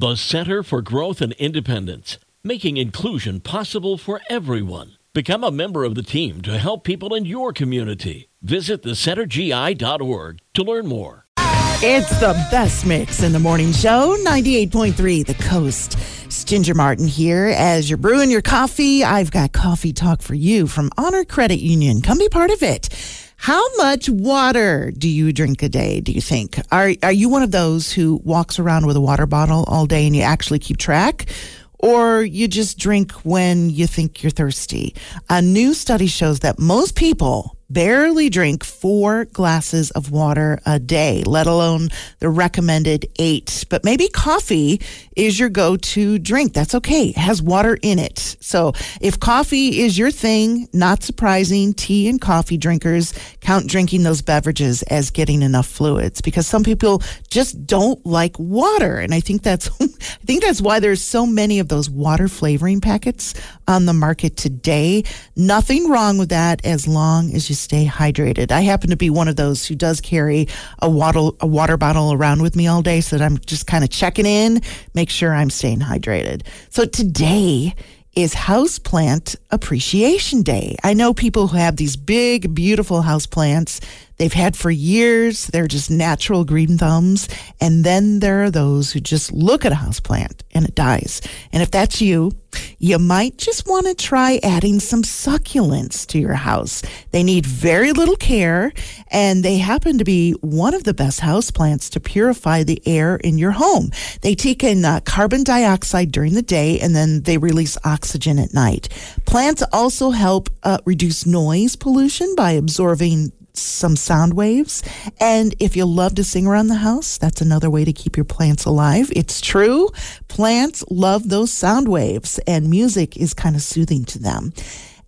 The Center for Growth and Independence, making inclusion possible for everyone. Become a member of the team to help people in your community. Visit thecentergi.org to learn more. It's the best mix in the morning show, 98.3 The Coast. It's Ginger Martin here. As you're brewing your coffee, I've got coffee talk for you from Honor Credit Union. Come be part of it. How much water do you drink a day, do you think? Are, are you one of those who walks around with a water bottle all day and you actually keep track? Or you just drink when you think you're thirsty? A new study shows that most people barely drink four glasses of water a day, let alone the recommended eight. But maybe coffee is your go to drink. That's okay. It has water in it. So if coffee is your thing, not surprising, tea and coffee drinkers count drinking those beverages as getting enough fluids because some people just don't like water. And I think that's, I think that's why there's so many of those water flavoring packets on the market today. Nothing wrong with that as long as you stay hydrated. I happen to be one of those who does carry a water, a water bottle around with me all day so that I'm just kind of checking in, make sure I'm staying hydrated. So today is Houseplant Appreciation Day. I know people who have these big, beautiful houseplants they've had for years. They're just natural green thumbs. And then there are those who just look at a houseplant and it dies. And if that's you, you might just want to try adding some succulents to your house. They need very little care and they happen to be one of the best houseplants to purify the air in your home. They take in uh, carbon dioxide during the day and then they release oxygen at night. Plants also help uh, reduce noise pollution by absorbing some sound waves. And if you love to sing around the house, that's another way to keep your plants alive. It's true. Plants love those sound waves, and music is kind of soothing to them.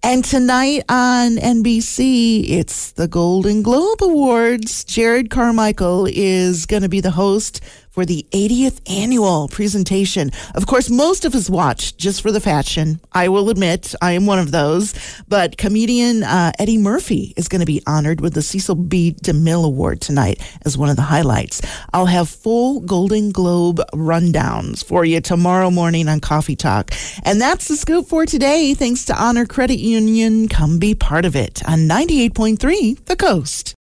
And tonight on NBC, it's the Golden Globe Awards. Jerrod Carmichael is going to be the host for the 80th annual presentation. Of course, most of us watch just for the fashion. I will admit I am one of those. But comedian uh, Eddie Murphy is going to be honored with the Cecil B. DeMille Award tonight as one of the highlights. I'll have full Golden Globe rundowns for you tomorrow morning on Coffee Talk. And that's the scoop for today. Thanks to Honor Credit Union. Come be part of it on 98.3 The Coast.